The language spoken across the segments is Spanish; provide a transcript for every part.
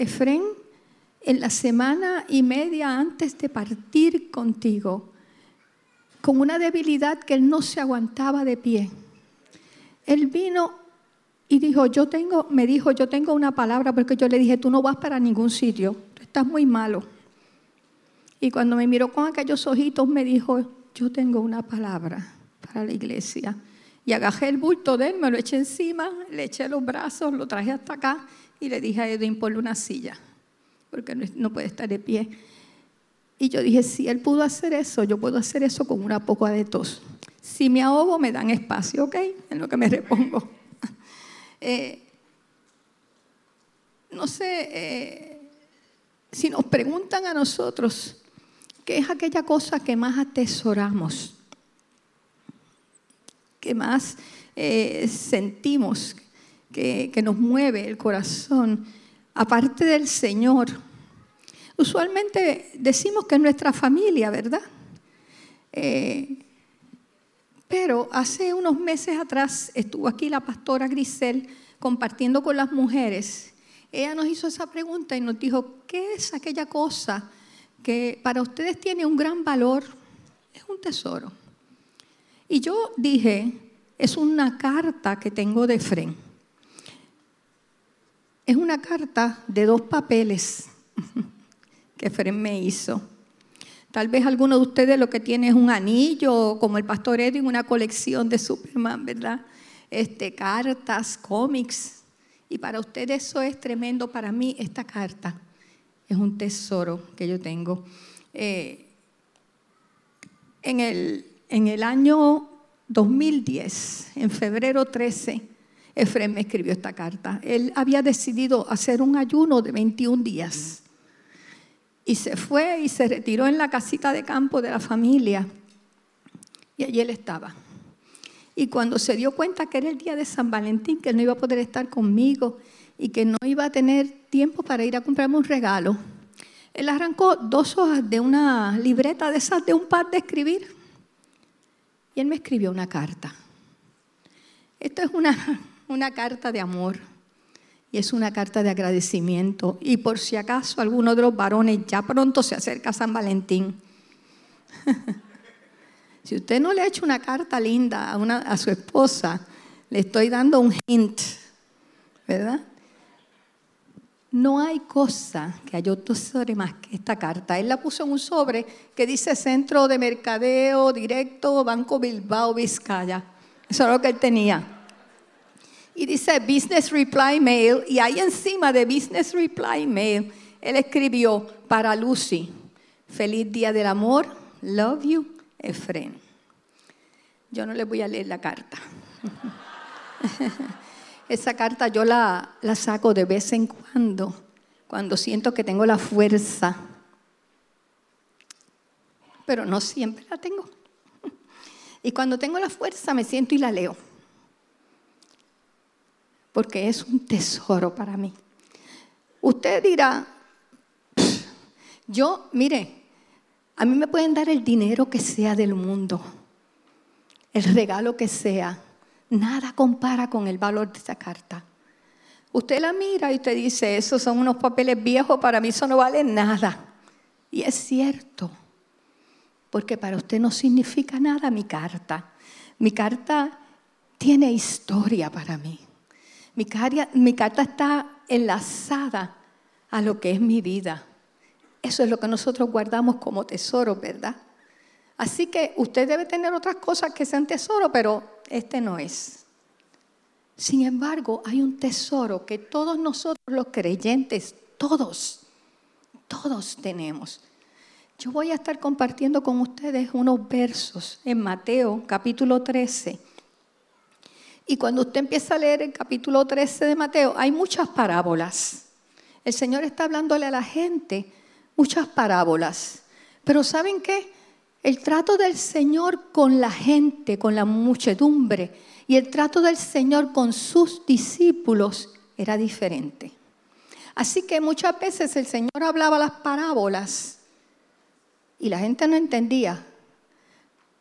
Efren, en la semana y media antes de partir contigo, con una debilidad que él no se aguantaba de pie, él vino y dijo, yo tengo, me dijo, yo tengo una palabra porque yo le dije, tú no vas para ningún sitio, tú estás muy malo. Y cuando me miró con aquellos ojitos me dijo, yo tengo una palabra para la iglesia. Y agarré el bulto de él, me lo eché encima, le eché los brazos, lo traje hasta acá y le dije a Edwin, ponle una silla, porque no puede estar de pie. Y yo dije, si él pudo hacer eso, yo puedo hacer eso con una poca de tos. Si me ahogo, me dan espacio, ¿ok? En lo que me repongo. Eh, no sé, eh, si nos preguntan a nosotros, ¿qué es aquella cosa que más atesoramos? que más eh, sentimos, que, nos mueve el corazón, aparte del Señor. Usualmente decimos que es nuestra familia, ¿verdad? Eh, pero hace unos meses atrás estuvo aquí la pastora Grisel compartiendo con las mujeres. Ella nos hizo esa pregunta y nos dijo, ¿qué es aquella cosa que para ustedes tiene un gran valor? Es un tesoro. Y yo dije, es una carta que tengo de Fren. Es una carta de dos papeles que Fren me hizo. Tal vez alguno de ustedes lo que tiene es un anillo, como el pastor Edwin, una colección de Superman, ¿verdad? Este, cartas, cómics. Y para ustedes eso es tremendo. Para mí esta carta es un tesoro que yo tengo. Eh, en el en el año 2010, en febrero 13, Efrem me escribió esta carta. Él había decidido hacer un ayuno de 21 días. Y se fue y se retiró en la casita de campo de la familia. Y allí él estaba. Y cuando se dio cuenta que era el día de San Valentín, que él no iba a poder estar conmigo y que no iba a tener tiempo para ir a comprarme un regalo, él arrancó dos hojas de una libreta de esas de un par de escribir y él me escribió una carta. Esto es una, una carta de amor y es una carta de agradecimiento. Y por si acaso alguno de los varones ya pronto se acerca a San Valentín. si usted no le ha hecho una carta linda a, una, a su esposa, le estoy dando un hint, ¿verdad? No hay cosa que yo tesore más que esta carta. Él la puso en un sobre que dice Centro de Mercadeo Directo Banco Bilbao Vizcaya. Eso es lo que él tenía. Y dice Business Reply Mail. Y ahí encima de Business Reply Mail, él escribió para Lucy: Feliz Día del Amor. Love you, Efren. Yo no le voy a leer la carta. Esa carta yo la, la saco de vez en cuando, cuando siento que tengo la fuerza, pero no siempre la tengo. Y cuando tengo la fuerza me siento y la leo, porque es un tesoro para mí. Usted dirá, yo, mire, a mí me pueden dar el dinero que sea del mundo, el regalo que sea, Nada compara con el valor de esa carta. Usted la mira y te dice, esos son unos papeles viejos, para mí eso no vale nada. Y es cierto, porque para usted no significa nada mi carta. Mi carta tiene historia para mí. Mi, carta está enlazada a lo que es mi vida. Eso es lo que nosotros guardamos como tesoro, ¿verdad? Así que usted debe tener otras cosas que sean tesoro, pero este no es. Sin embargo, hay un tesoro que todos nosotros los creyentes, todos, todos tenemos. Yo voy a estar compartiendo con ustedes unos versos en Mateo capítulo 13. Y cuando usted empieza a leer el capítulo 13 de Mateo, hay muchas parábolas. El Señor está hablándole a la gente muchas parábolas. Pero ¿saben qué? El trato del Señor con la gente, con la muchedumbre, y el trato del Señor con sus discípulos era diferente. Así que muchas veces el Señor hablaba las parábolas y la gente no entendía,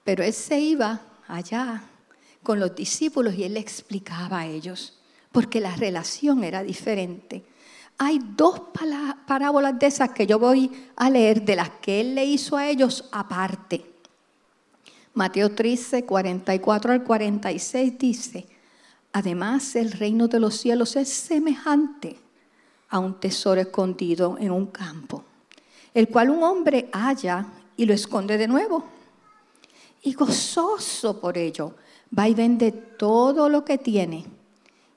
pero Él se iba allá con los discípulos y Él explicaba a ellos, porque la relación era diferente. hay dos parábolas de esas que yo voy a leer, de las que él le hizo a ellos aparte. Mateo 13, 44 al 46 dice, además el reino de los cielos es semejante a un tesoro escondido en un campo, el cual un hombre halla y lo esconde de nuevo. Y gozoso por ello, va y vende todo lo que tiene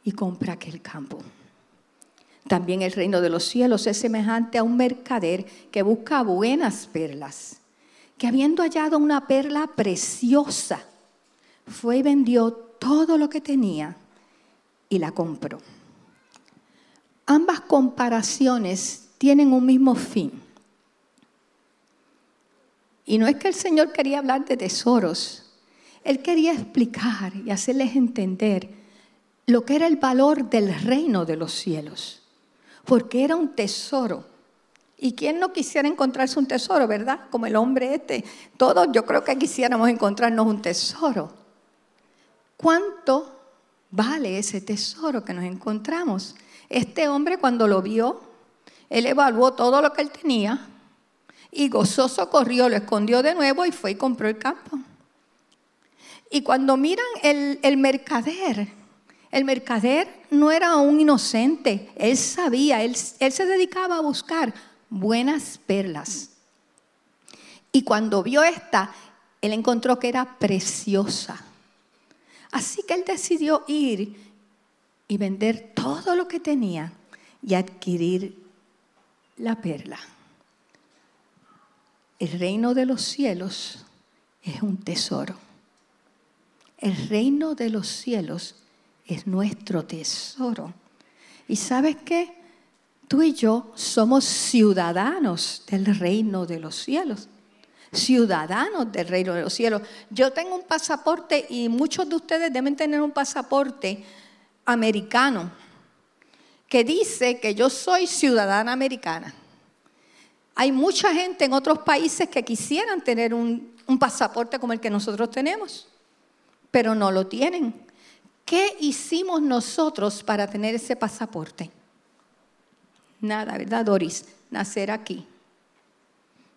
y compra aquel campo. También el reino de los cielos es semejante a un mercader que busca buenas perlas que habiendo hallado una perla preciosa, fue y vendió todo lo que tenía y la compró. Ambas comparaciones tienen un mismo fin. Y no es que el Señor quería hablar de tesoros, Él quería explicar y hacerles entender lo que era el valor del reino de los cielos, porque era un tesoro ¿Y quién no quisiera encontrarse un tesoro, verdad? Como el hombre este. Todos yo creo que quisiéramos encontrarnos un tesoro. ¿Cuánto vale ese tesoro que nos encontramos? Este hombre cuando lo vio, él evaluó todo lo que él tenía y gozoso corrió, lo escondió de nuevo y fue y compró el campo. Y cuando miran el, mercader, el mercader no era un inocente, él sabía, él, él se dedicaba a buscar buenas perlas. Y cuando vio esta, él encontró que era preciosa. Así que él decidió ir y vender todo lo que tenía y adquirir la perla. El reino de los cielos es un tesoro. El reino de los cielos es nuestro tesoro. ¿Y sabes qué? tú y yo somos ciudadanos del reino de los cielos. Ciudadanos del reino de los cielos. Yo tengo un pasaporte y muchos de ustedes deben tener un pasaporte americano que dice que yo soy ciudadana americana. Hay mucha gente en otros países que quisieran tener un, un pasaporte como el que nosotros tenemos, pero no lo tienen. ¿Qué hicimos nosotros para tener ese pasaporte? nada, ¿verdad, Doris? Nacer aquí.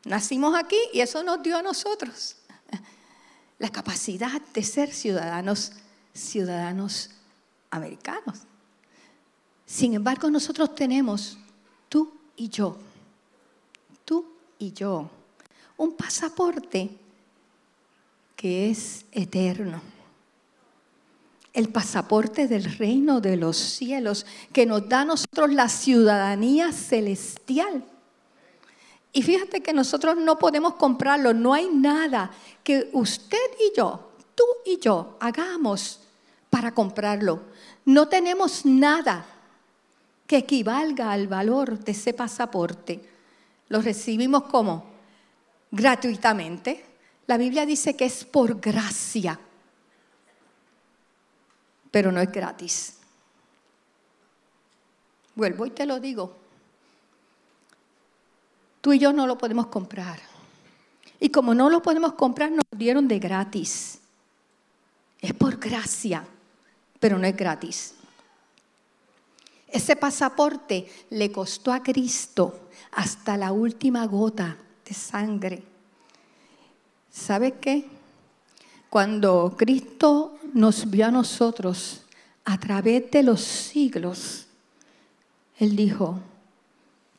Nacimos aquí y eso nos dio a nosotros la capacidad de ser ciudadanos, ciudadanos americanos. Sin embargo, nosotros tenemos, tú y yo, tú y yo, un pasaporte que es eterno el pasaporte del reino de los cielos que nos da a nosotros la ciudadanía celestial. Y fíjate que nosotros no podemos comprarlo, no hay nada que usted y yo, tú y yo, hagamos para comprarlo. No tenemos nada que equivalga al valor de ese pasaporte. Lo recibimos como gratuitamente. La Biblia dice que es por gracia pero no es gratis. Vuelvo y te lo digo. Tú y yo no lo podemos comprar. Y como no lo podemos comprar, nos dieron de gratis. Es por gracia, pero no es gratis. Ese pasaporte le costó a Cristo hasta la última gota de sangre. ¿Sabe qué? Cuando Cristo nos vio a nosotros a través de los siglos, Él dijo,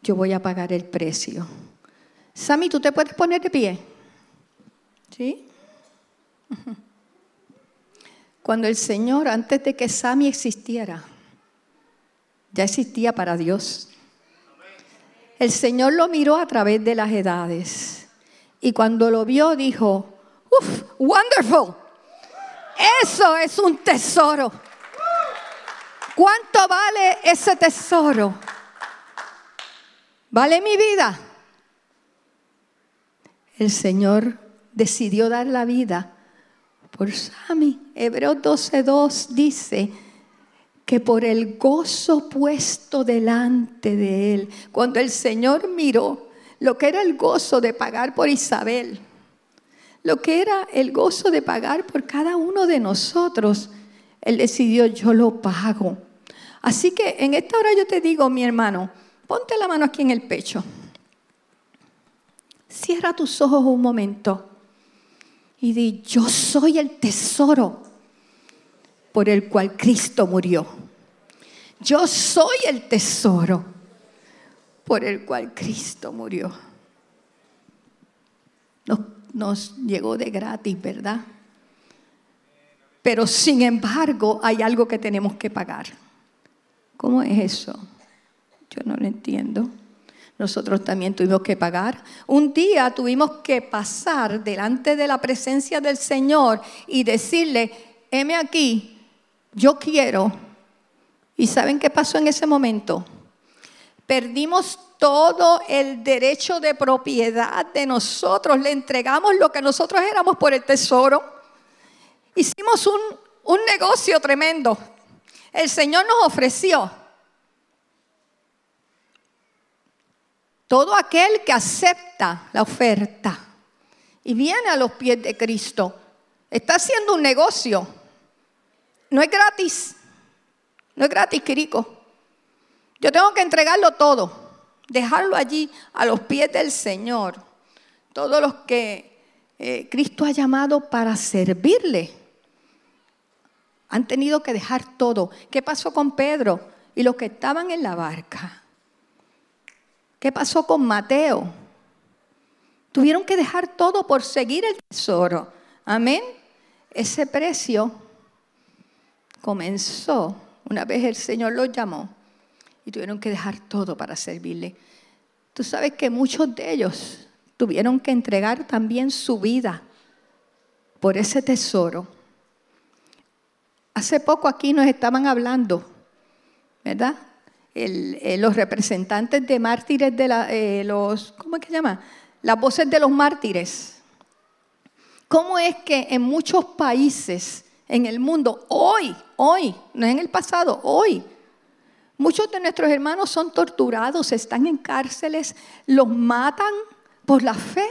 yo voy a pagar el precio. Sammy, ¿tú te puedes poner de pie? ¿Sí? Cuando el Señor, antes de que Sammy existiera, ya existía para Dios. El Señor lo miró a través de las edades y cuando lo vio dijo, ¡Uf! Wonderful. Eso es un tesoro. ¿Cuánto vale ese tesoro? ¿Vale mi vida? El Señor decidió dar la vida por Sami. Hebreos 12:2 dice que por el gozo puesto delante de él, cuando el Señor miró lo que era el gozo de pagar por Isabel, lo que era el gozo de pagar por cada uno de nosotros, Él decidió, yo lo pago. Así que en esta hora yo te digo, mi hermano, Ponte la mano aquí en el pecho. Cierra tus ojos un momento y di, yo soy el tesoro por el cual Cristo murió. Yo soy el tesoro por el cual Cristo murió. Nos llegó de gratis, ¿verdad? Pero sin embargo hay algo que tenemos que pagar. ¿Cómo es eso? Yo no lo entiendo. Nosotros también tuvimos que pagar. Un día tuvimos que pasar delante de la presencia del Señor y decirle, heme aquí, yo quiero. ¿Y saben qué pasó en ese momento? Perdimos todo el derecho de propiedad de nosotros, le entregamos lo que nosotros éramos por el tesoro. Hicimos un, un negocio tremendo. El Señor nos ofreció todo aquel que acepta la oferta y viene a los pies de Cristo, está haciendo un negocio. No es gratis. No es gratis, Quirico. Yo tengo que entregarlo todo, dejarlo allí a los pies del Señor. Todos los que eh, Cristo ha llamado para servirle han tenido que dejar todo. ¿Qué pasó con Pedro y los que estaban en la barca? ¿Qué pasó con Mateo? Tuvieron que dejar todo por seguir el tesoro. Amén. Ese precio comenzó una vez el Señor los llamó y tuvieron que dejar todo para servirle. Tú sabes que muchos de ellos tuvieron que entregar también su vida por ese tesoro. Hace poco aquí nos estaban hablando, ¿verdad? Eh, los representantes de mártires de la, eh, los, ¿cómo es que se llama? Las voces de los mártires. ¿Cómo es que en muchos países en el mundo, hoy, hoy, no es en el pasado, hoy, muchos de nuestros hermanos son torturados, están en cárceles, los matan por la fe.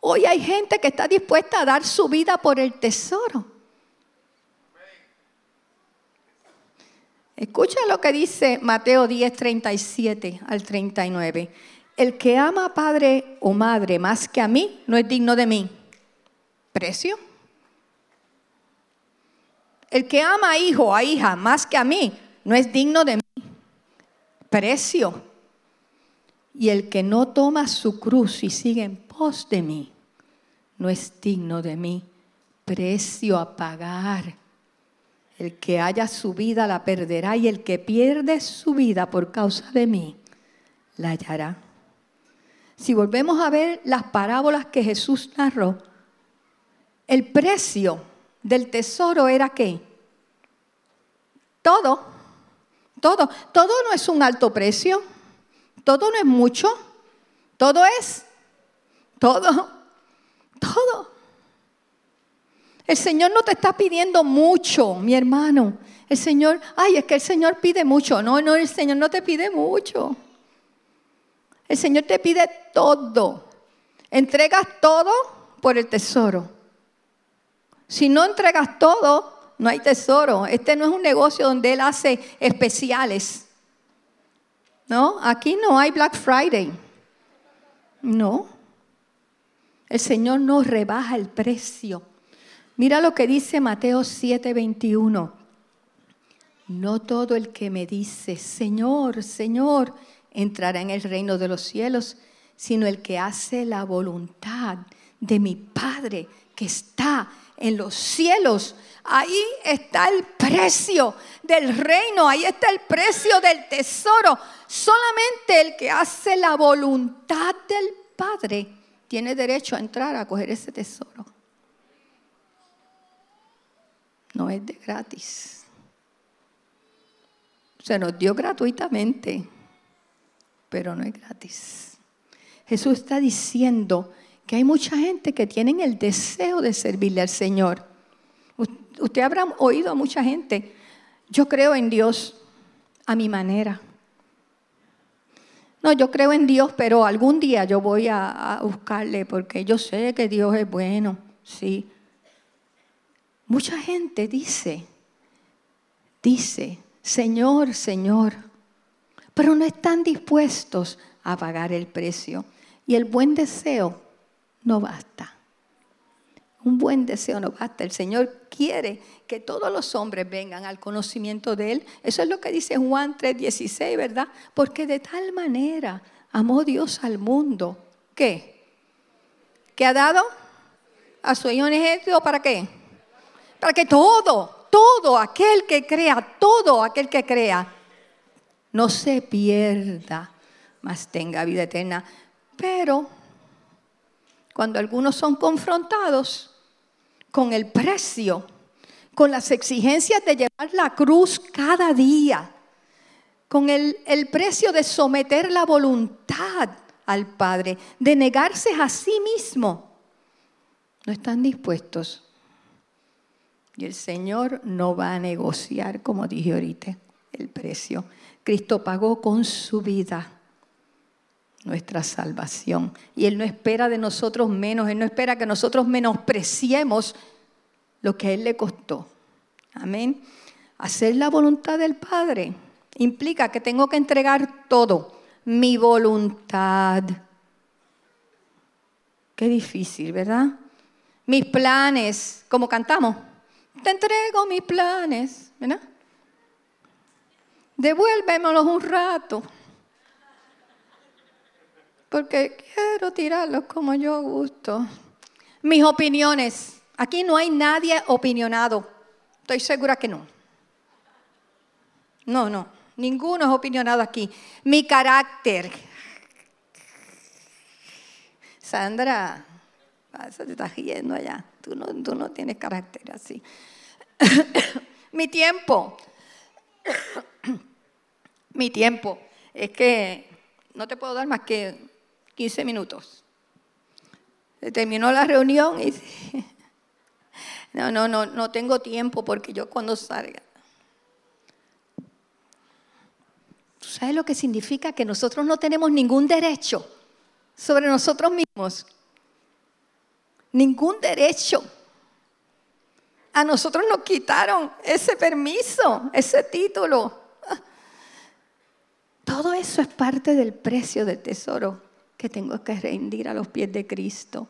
Hoy hay gente que está dispuesta a dar su vida por el tesoro. Escucha lo que dice Mateo 10, 37 al 39. El que ama a padre o madre más que a mí no es digno de mí. ¿Precio? El que ama a hijo o a hija más que a mí no es digno de mí. Precio. Y el que no toma su cruz y sigue en pos de mí no es digno de mí. Precio a pagar. El que haya su vida la perderá y el que pierde su vida por causa de mí la hallará. Si volvemos a ver las parábolas que Jesús narró, el precio del tesoro era qué? Todo, todo, todo no es un alto precio, todo no es mucho, todo es, todo, todo. El Señor no te está pidiendo mucho, mi hermano. El Señor, ay, es que el Señor pide mucho. No, no, el Señor no te pide mucho. El Señor te pide todo. Entregas todo por el tesoro. Si no entregas todo, no hay tesoro. Este no es un negocio donde Él hace especiales. No, aquí no hay Black Friday. No. El Señor no rebaja el precio. Mira lo que dice Mateo 7:21. No todo el que me dice, Señor, Señor, entrará en el reino de los cielos, sino el que hace la voluntad de mi Padre que está en los cielos. Ahí está el precio del reino, ahí está el precio del tesoro. Solamente el que hace la voluntad del Padre tiene derecho a entrar a coger ese tesoro. No es de gratis. Se nos dio gratuitamente, pero no es gratis. Jesús está diciendo que hay mucha gente que tienen el deseo de servirle al Señor. Usted habrá oído a mucha gente, yo creo en Dios a mi manera. No, yo creo en Dios, pero algún día yo voy a, a buscarle porque yo sé que Dios es bueno, sí. Mucha gente dice, dice, Señor, Señor, pero no están dispuestos a pagar el precio. Y el buen deseo no basta. Un buen deseo no basta. El Señor quiere que todos los hombres vengan al conocimiento de Él. Eso es lo que dice Juan 3:16, ¿verdad? Porque de tal manera amó Dios al mundo. ¿Qué? ¿Qué ha dado? A su hijo unigénito, ¿para qué? Para que todo, todo aquel que crea, todo aquel que crea, no se pierda, mas tenga vida eterna. Pero cuando algunos son confrontados, con el precio, con las exigencias de llevar la cruz cada día, con el, precio de someter la voluntad al Padre, de negarse a sí mismo. No están dispuestos. Y el Señor no va a negociar, como dije ahorita, el precio. Cristo pagó con su vida nuestra salvación. Y Él no espera de nosotros menos, Él no espera que nosotros menospreciemos lo que a Él le costó. Amén. Hacer la voluntad del Padre implica que tengo que entregar todo, mi voluntad. Qué difícil, ¿verdad? Mis planes, como cantamos, te entrego mis planes, ¿verdad? Devuélvemelos un rato porque quiero tirarlos como yo gusto. Mis opiniones. Aquí no hay nadie opinionado. Estoy segura que no. No, no. Ninguno es opinionado aquí. Mi carácter. Sandra, se te estás riendo allá. Tú no, tú no tienes carácter así. Mi tiempo. Mi tiempo. Es que no te puedo dar más que 15 minutos. Se terminó la reunión y no, no, no, no tengo tiempo porque yo cuando salga. ¿Tú sabes lo que significa que nosotros no tenemos ningún derecho sobre nosotros mismos? Ningún derecho. A nosotros nos quitaron ese permiso, ese título. Todo eso es parte del precio del tesoro que tengo que rendir a los pies de Cristo.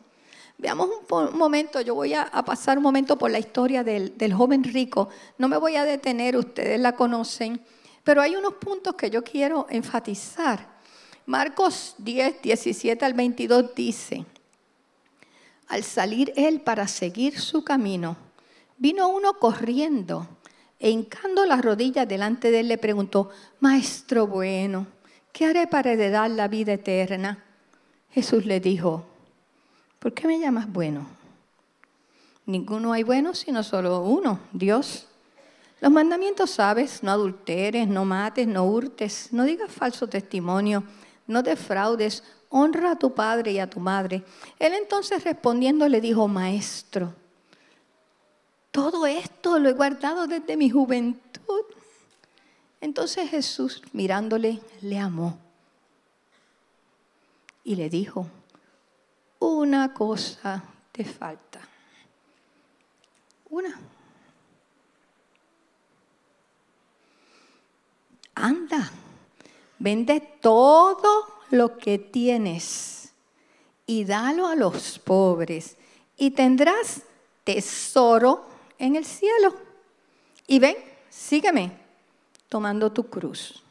Veamos un, momento, yo voy a, pasar un momento por la historia del, del joven rico. No me voy a detener, ustedes la conocen, pero hay unos puntos que yo quiero enfatizar. Marcos 10, 17 al 22 dice, al salir él para seguir su camino, vino uno corriendo e hincando las rodillas delante de él le preguntó, Maestro bueno, ¿qué haré para heredar la vida eterna? Jesús le dijo, ¿por qué me llamas bueno? Ninguno hay bueno sino solo uno, Dios. Los mandamientos sabes, no adulteres, no mates, no hurtes, no digas falso testimonio, no defraudes, honra a tu padre y a tu madre. Él entonces respondiendo le dijo, maestro, todo esto lo he guardado desde mi juventud. Entonces Jesús mirándole le amó y le dijo, una cosa te falta. Una. Anda, vende todo lo que tienes y dalo a los pobres y tendrás tesoro en el cielo. Y ven, sígueme tomando tu cruz.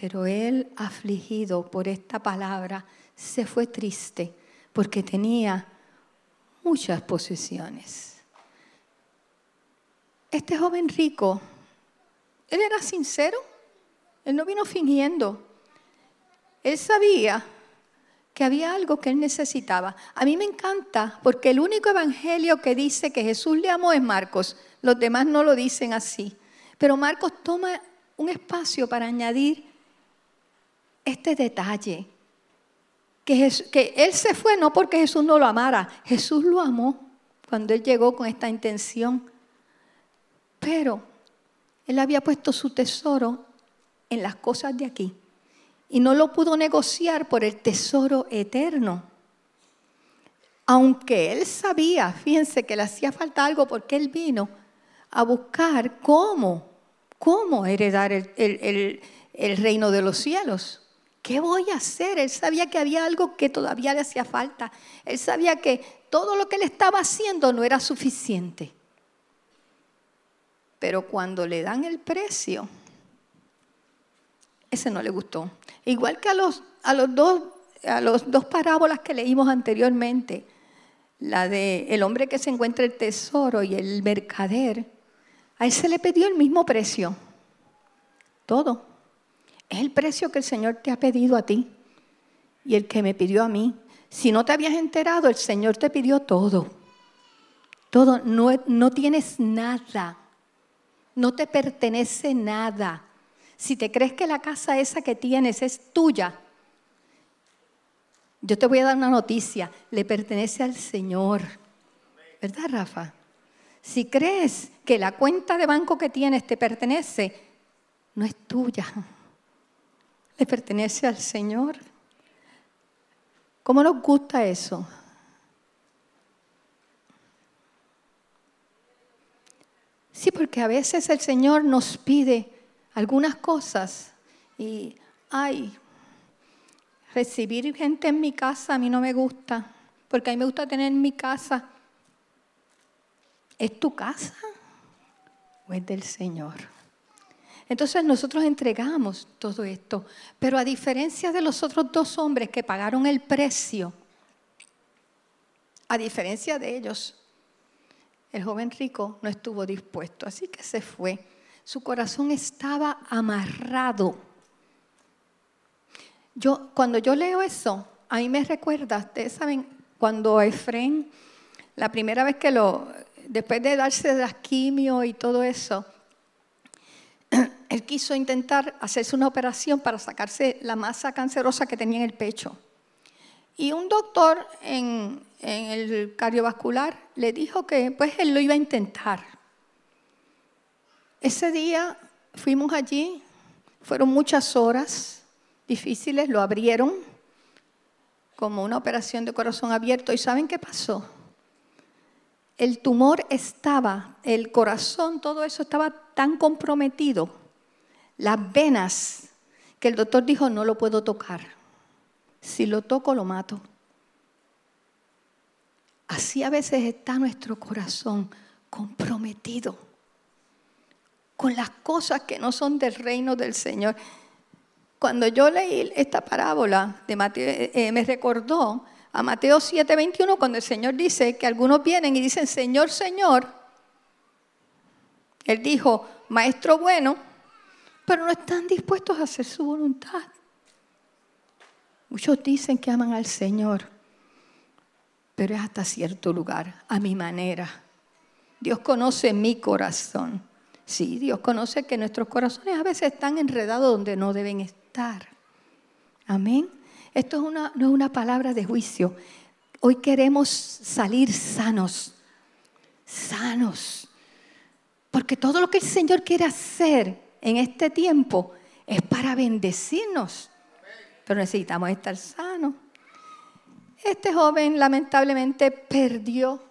Pero él, afligido por esta palabra, se fue triste porque tenía muchas posesiones. Este joven rico, él era sincero, él no vino fingiendo. Él sabía que había algo que él necesitaba. A mí me encanta porque el único evangelio que dice que Jesús le amó es Marcos. Los demás no lo dicen así. Pero Marcos toma un espacio para añadir este detalle. Que, él se fue no porque Jesús no lo amara, Jesús lo amó cuando él llegó con esta intención. Pero él había puesto su tesoro en las cosas de aquí y no lo pudo negociar por el tesoro eterno. Aunque él sabía, fíjense que le hacía falta algo porque él vino a buscar cómo, cómo heredar el, el reino de los cielos. ¿Qué voy a hacer? Él sabía que había algo que todavía le hacía falta. Él sabía que todo lo que él estaba haciendo no era suficiente. Pero cuando le dan el precio, ese no le gustó. Igual que a los, a los, dos, a los dos parábolas que leímos anteriormente, la de el hombre que se encuentra el tesoro y el mercader, a él se le pidió el mismo precio. Todo. Es el precio que el Señor te ha pedido a ti y el que me pidió a mí. Si no te habías enterado, el Señor te pidió todo. Todo. No, no tienes nada. No te pertenece nada. Si te crees que la casa esa que tienes es tuya, yo te voy a dar una noticia. Le pertenece al Señor. ¿Verdad, Rafa? Si crees que la cuenta de banco que tienes te pertenece, no es tuya le pertenece al Señor. ¿Cómo nos gusta eso? Sí, porque a veces el Señor nos pide algunas cosas y, ay, recibir gente en mi casa a mí no me gusta, porque a mí me gusta tener en mi casa. ¿Es tu casa o es del Señor? Entonces nosotros entregamos todo esto, pero a diferencia de los otros dos hombres que pagaron el precio, a diferencia de ellos, el joven rico no estuvo dispuesto, así que se fue. Su corazón estaba amarrado. Yo, cuando yo leo eso, a mí me recuerda, ustedes saben, cuando Efraín, la primera vez que lo, después de darse las quimio y todo eso, él quiso intentar hacerse una operación para sacarse la masa cancerosa que tenía en el pecho. Y un doctor en, el cardiovascular le dijo que pues él lo iba a intentar. Ese día fuimos allí, fueron muchas horas difíciles, lo abrieron como una operación de corazón abierto. ¿Y saben qué pasó? El tumor estaba, el corazón, todo eso estaba tan comprometido las venas, que el doctor dijo, no lo puedo tocar. Si lo toco, lo mato. Así a veces está nuestro corazón comprometido con las cosas que no son del reino del Señor. Cuando yo leí esta parábola de Mateo, eh, eh, me recordó a Mateo 7:21 cuando el Señor dice que algunos vienen y dicen, Señor, Señor. Él dijo, Maestro bueno, pero no están dispuestos a hacer su voluntad. Muchos dicen que aman al Señor, pero es hasta cierto lugar, a mi manera. Dios conoce mi corazón. Sí, Dios conoce que nuestros corazones a veces están enredados donde no deben estar. Amén. Esto es una, no es una palabra de juicio. Hoy queremos salir sanos, sanos. Porque todo lo que el Señor quiere hacer en este tiempo es para bendecirnos. Pero necesitamos estar sanos. Este joven lamentablemente perdió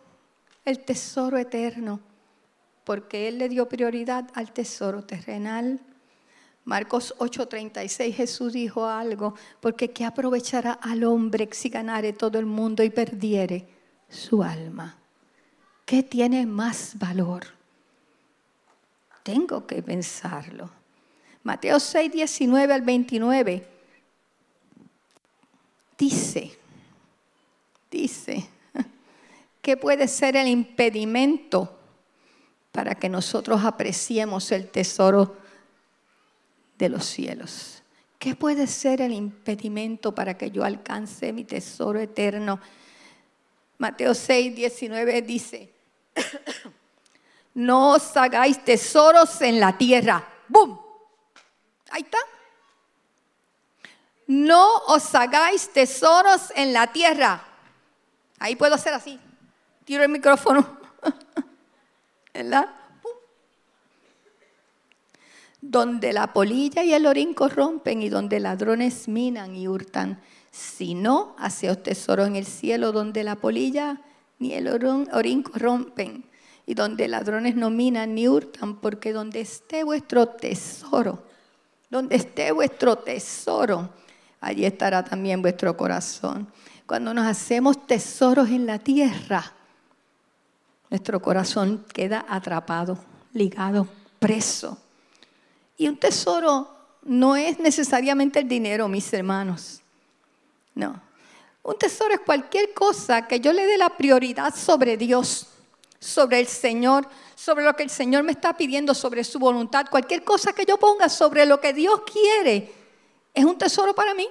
el tesoro eterno porque él le dio prioridad al tesoro terrenal. Marcos 8:36 Jesús dijo algo, porque ¿qué aprovechará al hombre si ganare todo el mundo y perdiere su alma? ¿Qué tiene más valor? Tengo que pensarlo. Mateo 6, 19 al 29 dice, dice, ¿qué puede ser el impedimento para que nosotros apreciemos el tesoro de los cielos? ¿Qué puede ser el impedimento para que yo alcance mi tesoro eterno? Mateo 6, 19 dice, no os hagáis tesoros en la tierra. ¡Bum! Ahí está. No os hagáis tesoros en la tierra. Ahí puedo hacer así. Tiro el micrófono. ¿Verdad? Donde la polilla y el orín corrompen y donde ladrones minan y hurtan. Si no, haceos tesoros en el cielo donde la polilla ni el orín corrompen y donde ladrones no minan ni hurtan, porque donde esté vuestro tesoro, Donde esté vuestro tesoro, allí estará también vuestro corazón. Cuando nos hacemos tesoros en la tierra, nuestro corazón queda atrapado, ligado, preso. Y un tesoro no es necesariamente el dinero, mis hermanos. No. Un tesoro es cualquier cosa que yo le dé la prioridad sobre Dios, sobre el Señor, sobre lo que el Señor me está pidiendo, sobre su voluntad. Cualquier cosa que yo ponga sobre lo que Dios quiere es un tesoro para mí.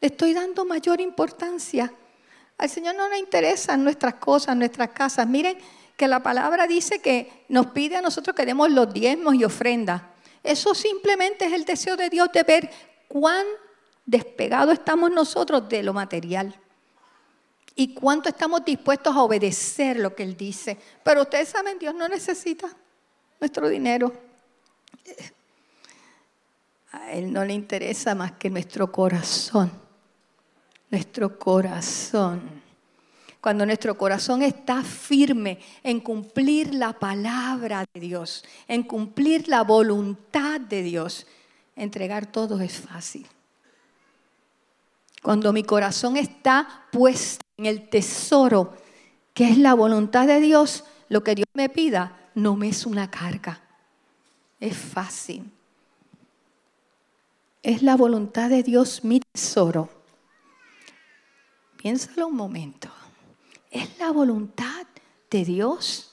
Le estoy dando mayor importancia. Al Señor no le interesan nuestras cosas, nuestras casas. Miren que la palabra dice que nos pide a nosotros que demos los diezmos y ofrendas. Eso simplemente es el deseo de Dios de ver cuán despegados estamos nosotros de lo material y cuánto estamos dispuestos a obedecer lo que Él dice. Pero ustedes saben, Dios no necesita nuestro dinero. A Él no le interesa más que nuestro corazón, nuestro corazón. Cuando nuestro corazón está firme en cumplir la palabra de Dios, en cumplir la voluntad de Dios, entregar todo es fácil. Cuando mi corazón está puesto en el tesoro, que es la voluntad de Dios, lo que Dios me pida no me es una carga. Es fácil. Es la voluntad de Dios mi tesoro. Piénsalo un momento. Es la voluntad de Dios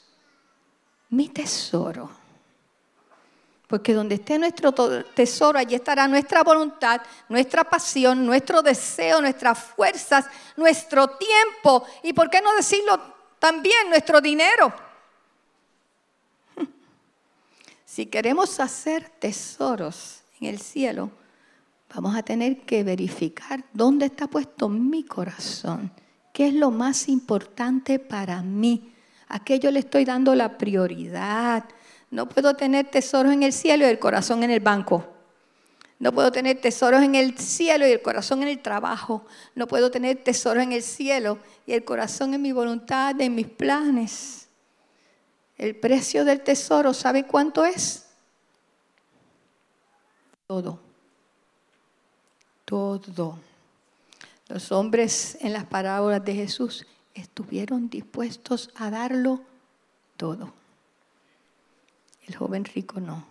mi tesoro. Porque donde esté nuestro tesoro, allí estará nuestra voluntad, nuestra pasión, nuestro deseo, nuestras fuerzas, nuestro tiempo y, ¿por qué no decirlo también, nuestro dinero? Si queremos hacer tesoros en el cielo, vamos a tener que verificar dónde está puesto mi corazón, qué es lo más importante para mí, a qué yo le estoy dando la prioridad no puedo tener tesoros en el cielo y el corazón en el banco. No puedo tener tesoros en el cielo y el corazón en el trabajo. No puedo tener tesoros en el cielo y el corazón en mi voluntad, en mis planes. El precio del tesoro, ¿sabe cuánto es? Todo. Todo. Los hombres en las parábolas de Jesús estuvieron dispuestos a darlo todo. El joven rico no.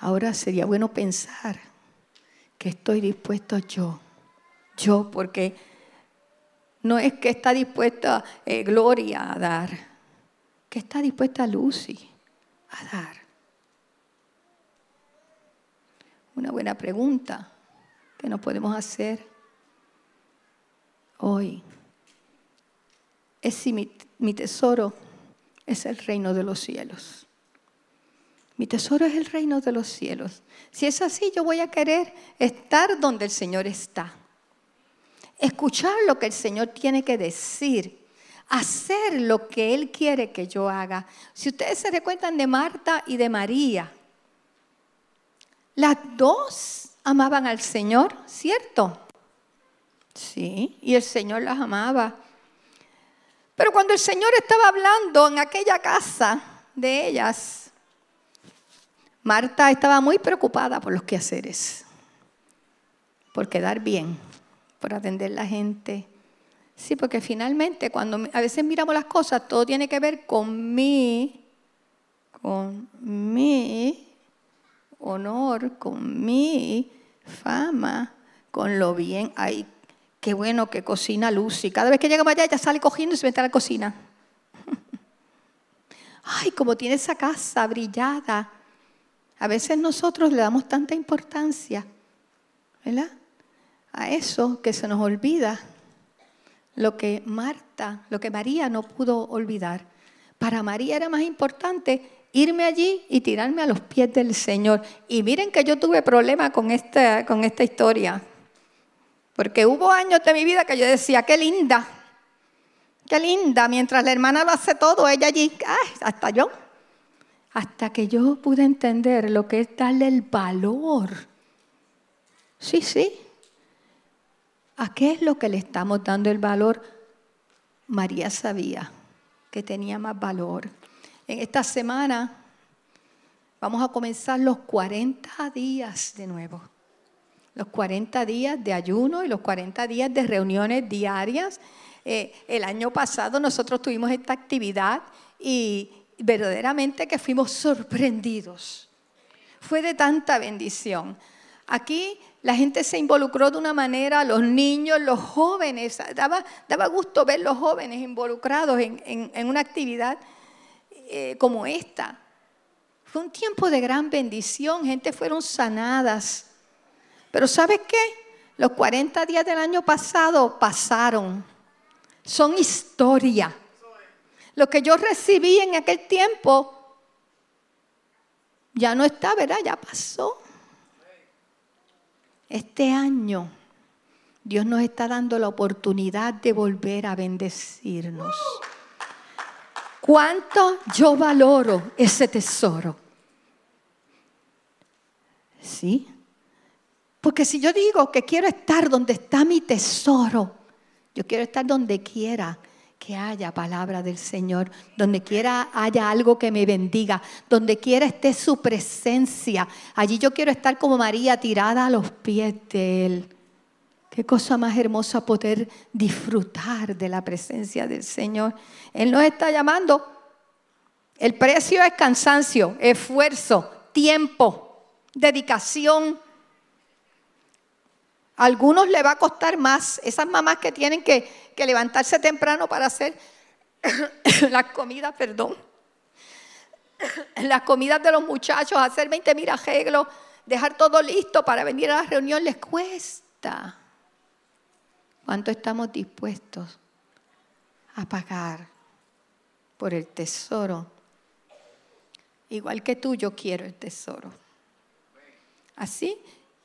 Ahora sería bueno pensar que estoy dispuesto yo, yo, porque no es que está dispuesta eh, Gloria a dar, que está dispuesta Lucy a dar. Una buena pregunta que nos podemos hacer hoy es si mi tesoro es el reino de los cielos. Mi tesoro es el reino de los cielos. Si es así, yo voy a querer estar donde el Señor está. Escuchar lo que el Señor tiene que decir. Hacer lo que Él quiere que yo haga. Si ustedes se recuerdan de Marta y de María, las dos amaban al Señor, ¿cierto? Sí, y el Señor las amaba. Pero cuando el Señor estaba hablando en aquella casa de ellas, Marta estaba muy preocupada por los quehaceres, por quedar bien, por atender la gente. Sí, porque finalmente cuando a veces miramos las cosas, todo tiene que ver con mi, con mi honor, con mi fama, con lo bien. Ay, qué bueno que cocina Lucy. Cada vez que llega para allá, ella sale cogiendo y se mete a la cocina. Ay, como tiene esa casa brillada a veces nosotros le damos tanta importancia, ¿verdad? A eso que se nos olvida lo que Marta, lo que María no pudo olvidar. Para María era más importante irme allí y tirarme a los pies del Señor. Y miren que yo tuve problemas con esta, con esta historia. Porque hubo años de mi vida que yo decía, qué linda, qué linda. Mientras la hermana lo hace todo, ella allí, ay, hasta yo hasta que yo pude entender lo que es darle el valor. Sí, sí. ¿A qué es lo que le estamos dando el valor? María sabía que tenía más valor. En esta semana vamos a comenzar los 40 días de nuevo. Los 40 días de ayuno y los 40 días de reuniones diarias. Eh, el año pasado nosotros tuvimos esta actividad y verdaderamente que fuimos sorprendidos. Fue de tanta bendición. Aquí la gente se involucró de una manera, los niños, los jóvenes, daba, daba gusto ver los jóvenes involucrados en, una actividad eh, como esta. Fue un tiempo de gran bendición, gente fueron sanadas. Pero ¿sabes qué? Los 40 días del año pasado pasaron. Son historia. Lo que yo recibí en aquel tiempo ya no está, ¿verdad? Ya pasó. Este año Dios nos está dando la oportunidad de volver a bendecirnos. ¿Cuánto yo valoro ese tesoro? ¿Sí? Porque si yo digo que quiero estar donde está mi tesoro, yo quiero estar donde quiera que haya palabra del Señor, donde quiera haya algo que me bendiga, donde quiera esté su presencia. Allí yo quiero estar como María tirada a los pies de Él. Qué cosa más hermosa poder disfrutar de la presencia del Señor. Él nos está llamando. El precio es cansancio, esfuerzo, tiempo, dedicación. A algunos le va a costar más. Esas mamás que tienen que levantarse temprano para hacer las comidas, perdón, las comidas de los muchachos, hacer 20 mil arreglos, dejar todo listo para venir a la reunión, les cuesta. ¿Cuánto estamos dispuestos a pagar por el tesoro? Igual que tú, yo quiero el tesoro. Así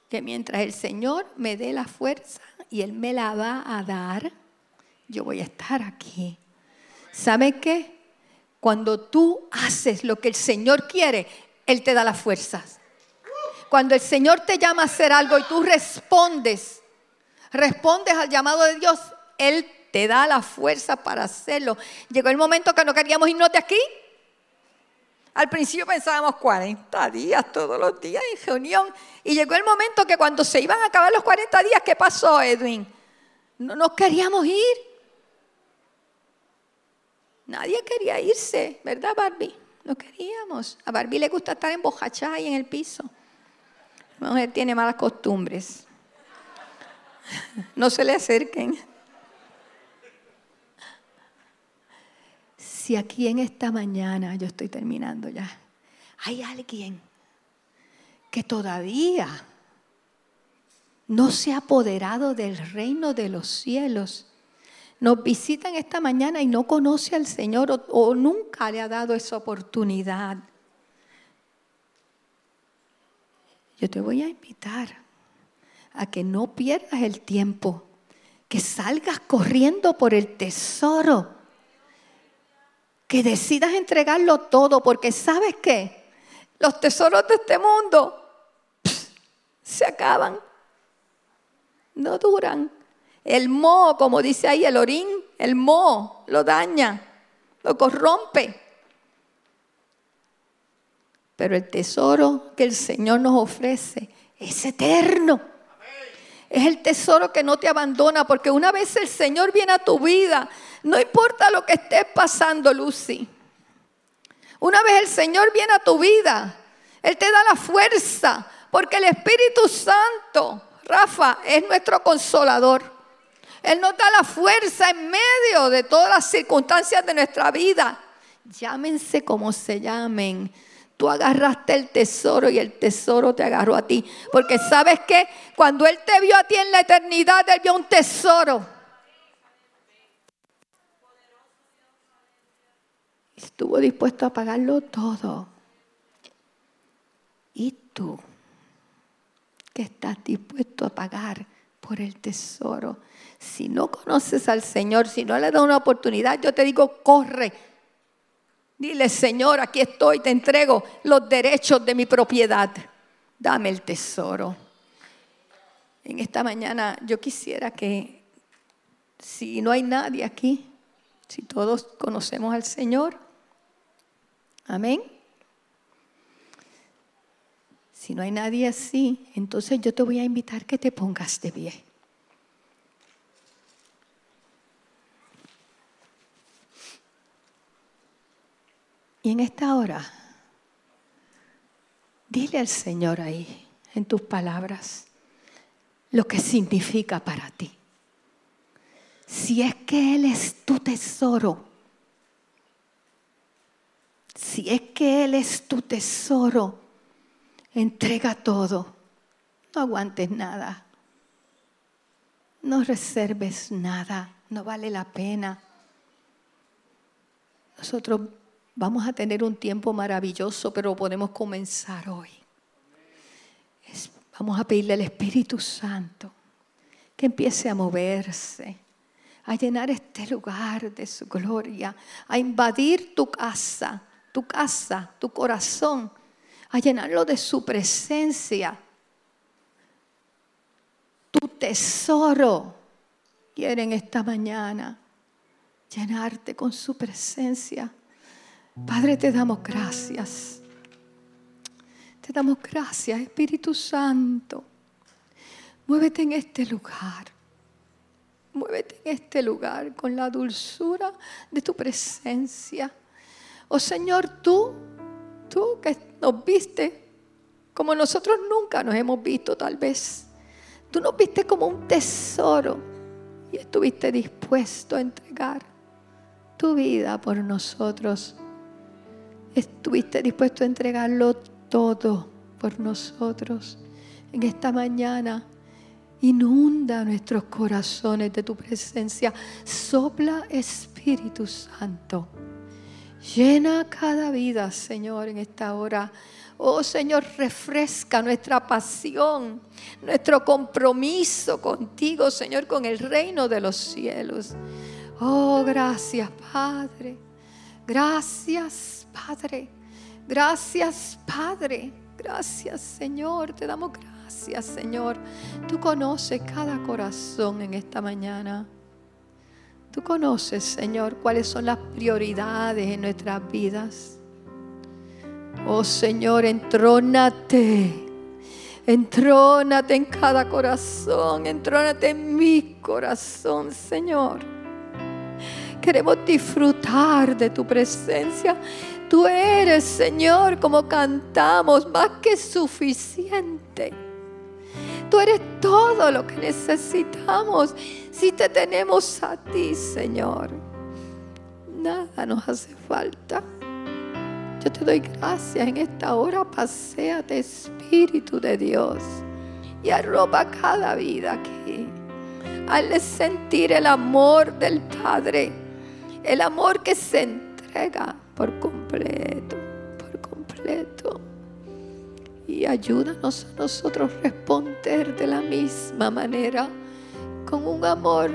que mientras el Señor me dé la fuerza y Él me la va a dar, yo voy a estar aquí. ¿Sabe qué? Cuando tú haces lo que el Señor quiere, Él te da las fuerzas. Cuando el Señor te llama a hacer algo y tú respondes, respondes al llamado de Dios, Él te da la fuerza para hacerlo. Llegó el momento que no queríamos irnos de aquí. Al principio pensábamos 40 días, todos los días en reunión. Y llegó el momento que cuando se iban a acabar los 40 días, ¿qué pasó, Edwin? No nos queríamos ir. Nadie quería irse, ¿verdad, Barbie? No queríamos. A Barbie le gusta estar embojachada y en el piso. La mujer tiene malas costumbres. No se le acerquen. Si aquí en esta mañana, yo estoy terminando ya, hay alguien que todavía no se ha apoderado del reino de los cielos nos visitan esta mañana y no conoce al Señor o, nunca le ha dado esa oportunidad, yo te voy a invitar a que no pierdas el tiempo, que salgas corriendo por el tesoro, que decidas entregarlo todo, porque sabes qué, los tesoros de este mundo se acaban, no duran. El moho, como dice ahí el orín, el moho lo daña, lo corrompe. Pero el tesoro que el Señor nos ofrece es eterno. Es el tesoro que no te abandona, porque una vez el Señor viene a tu vida, no importa lo que estés pasando, Lucy. Una vez el Señor viene a tu vida, Él te da la fuerza, porque el Espíritu Santo, Rafa, es nuestro consolador. Él nos da la fuerza en medio de todas las circunstancias de nuestra vida. Llámense como se llamen. Tú agarraste el tesoro y el tesoro te agarró a ti. Porque sabes que cuando Él te vio a ti en la eternidad, Él vio un tesoro. Estuvo dispuesto a pagarlo todo. ¿Y tú? ¿Qué estás dispuesto a pagar por el tesoro? Si no conoces al Señor, si no le das una oportunidad, yo te digo, corre. Dile, Señor, aquí estoy, te entrego los derechos de mi propiedad. Dame el tesoro. En esta mañana yo quisiera que, si no hay nadie aquí, si todos conocemos al Señor, amén. Si no hay nadie así, entonces yo te voy a invitar que te pongas de pie. Y en esta hora, dile al Señor ahí, en tus palabras, lo que significa para ti. Si es que Él es tu tesoro, si es que Él es tu tesoro, entrega todo, no aguantes nada, no reserves nada, no vale la pena. Nosotros vamos a tener un tiempo maravilloso, pero podemos comenzar hoy. vamos a pedirle al Espíritu Santo que empiece a moverse, a llenar este lugar de su gloria, a invadir tu casa, tu casa, tu corazón, a llenarlo de su presencia. Tu tesoro quiere en esta mañana llenarte con su presencia. Padre, te damos gracias. Te damos gracias, Espíritu Santo. Muévete en este lugar. Muévete en este lugar con la dulzura de tu presencia. Oh Señor, tú, tú que nos viste como nosotros nunca nos hemos visto tal vez. Tú nos viste como un tesoro y estuviste dispuesto a entregar tu vida por nosotros estuviste dispuesto a entregarlo todo por nosotros. En esta mañana, inunda nuestros corazones de tu presencia. Sopla Espíritu Santo. Llena cada vida, Señor, en esta hora. Oh Señor, refresca nuestra pasión, nuestro compromiso contigo, Señor, con el reino de los cielos. Oh, gracias, Padre. Gracias, Padre. Gracias, Padre. Gracias, Señor. Te damos gracias, Señor. Tú conoces cada corazón en esta mañana. Tú conoces, Señor, cuáles son las prioridades en nuestras vidas. Oh Señor, entrónate. Entrónate en cada corazón. Entrónate en mi corazón, Señor. Queremos disfrutar de tu presencia Tú eres, Señor, como cantamos, más que suficiente. Tú eres todo lo que necesitamos si te tenemos a ti, Señor. Nada nos hace falta. Yo te doy gracias en esta hora. Paseate, Espíritu de Dios, y arropa cada vida aquí. Hazle sentir el amor del Padre, el amor que se entrega por completo, Y ayúdanos a nosotros responder de la misma manera, con un amor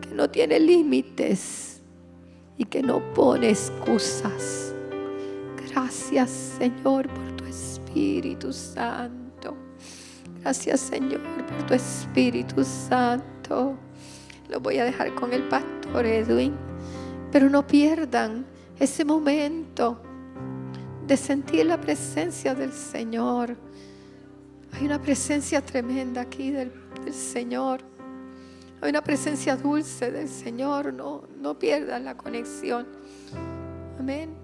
que no tiene límites y que no pone excusas. Gracias Señor por tu Espíritu Santo. Gracias Señor por tu Espíritu Santo. Lo voy a dejar con el pastor Edwin. Pero no pierdan ese momento de sentir la presencia del Señor. Hay una presencia tremenda aquí del, Señor. Hay una presencia dulce del Señor. No, no pierdas la conexión. Amén.